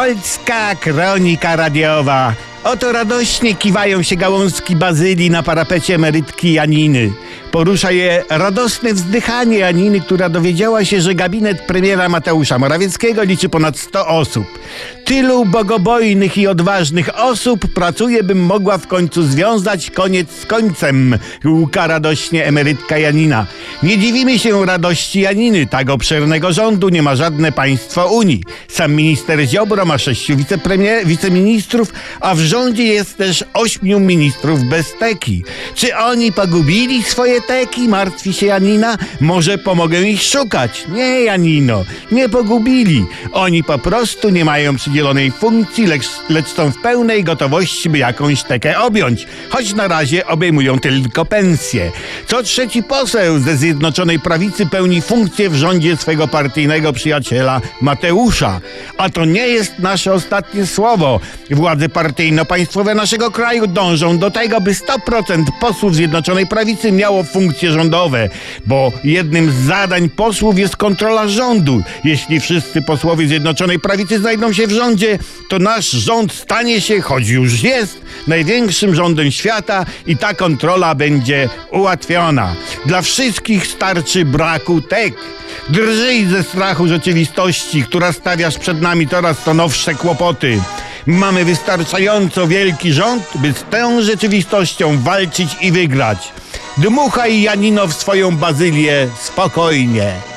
Polska kronika radiowa. Oto radośnie kiwają się gałązki bazylii na parapecie emerytki Janiny. Porusza je radosne wzdychanie Janiny, która dowiedziała się, że gabinet premiera Mateusza Morawieckiego liczy ponad 100 osób. Tylu bogobojnych i odważnych osób pracuje, bym mogła w końcu związać koniec z końcem. Łuka radośnie emerytka Janina. Nie dziwimy się radości Janiny. Tak obszernego rządu nie ma żadne państwo Unii. Sam minister Ziobro ma sześciu wicepremier, wiceministrów, a w rządzie jest też ośmiu ministrów bez teki. Czy oni pogubili swoje teki? Martwi się Janina. Może pomogę ich szukać. Nie, Janino, nie pogubili. Oni po prostu nie mają przydzielonej funkcji, lecz, lecz są w pełnej gotowości, by jakąś tekę objąć. Choć na razie obejmują tylko pensję. Co trzeci poseł ze Zjednoczonej Prawicy pełni funkcję w rządzie swego partyjnego przyjaciela Mateusza. A to nie jest nasze ostatnie słowo. Władze partyjno-państwowe naszego kraju dążą do tego, by 100% posłów Zjednoczonej Prawicy miało funkcje rządowe, bo jednym z zadań posłów jest kontrola rządu. Jeśli wszyscy posłowie Zjednoczonej Prawicy znajdą się w rządzie, to nasz rząd stanie się, choć już jest, największym rządem świata i ta kontrola będzie ułatwiona. Dla wszystkich starczy braku tek. Drżyj ze strachu rzeczywistości, która stawiasz przed nami coraz to nowsze kłopoty. Mamy wystarczająco wielki rząd, by z tą rzeczywistością walczyć i wygrać. Dmuchaj Janino w swoją bazylię spokojnie.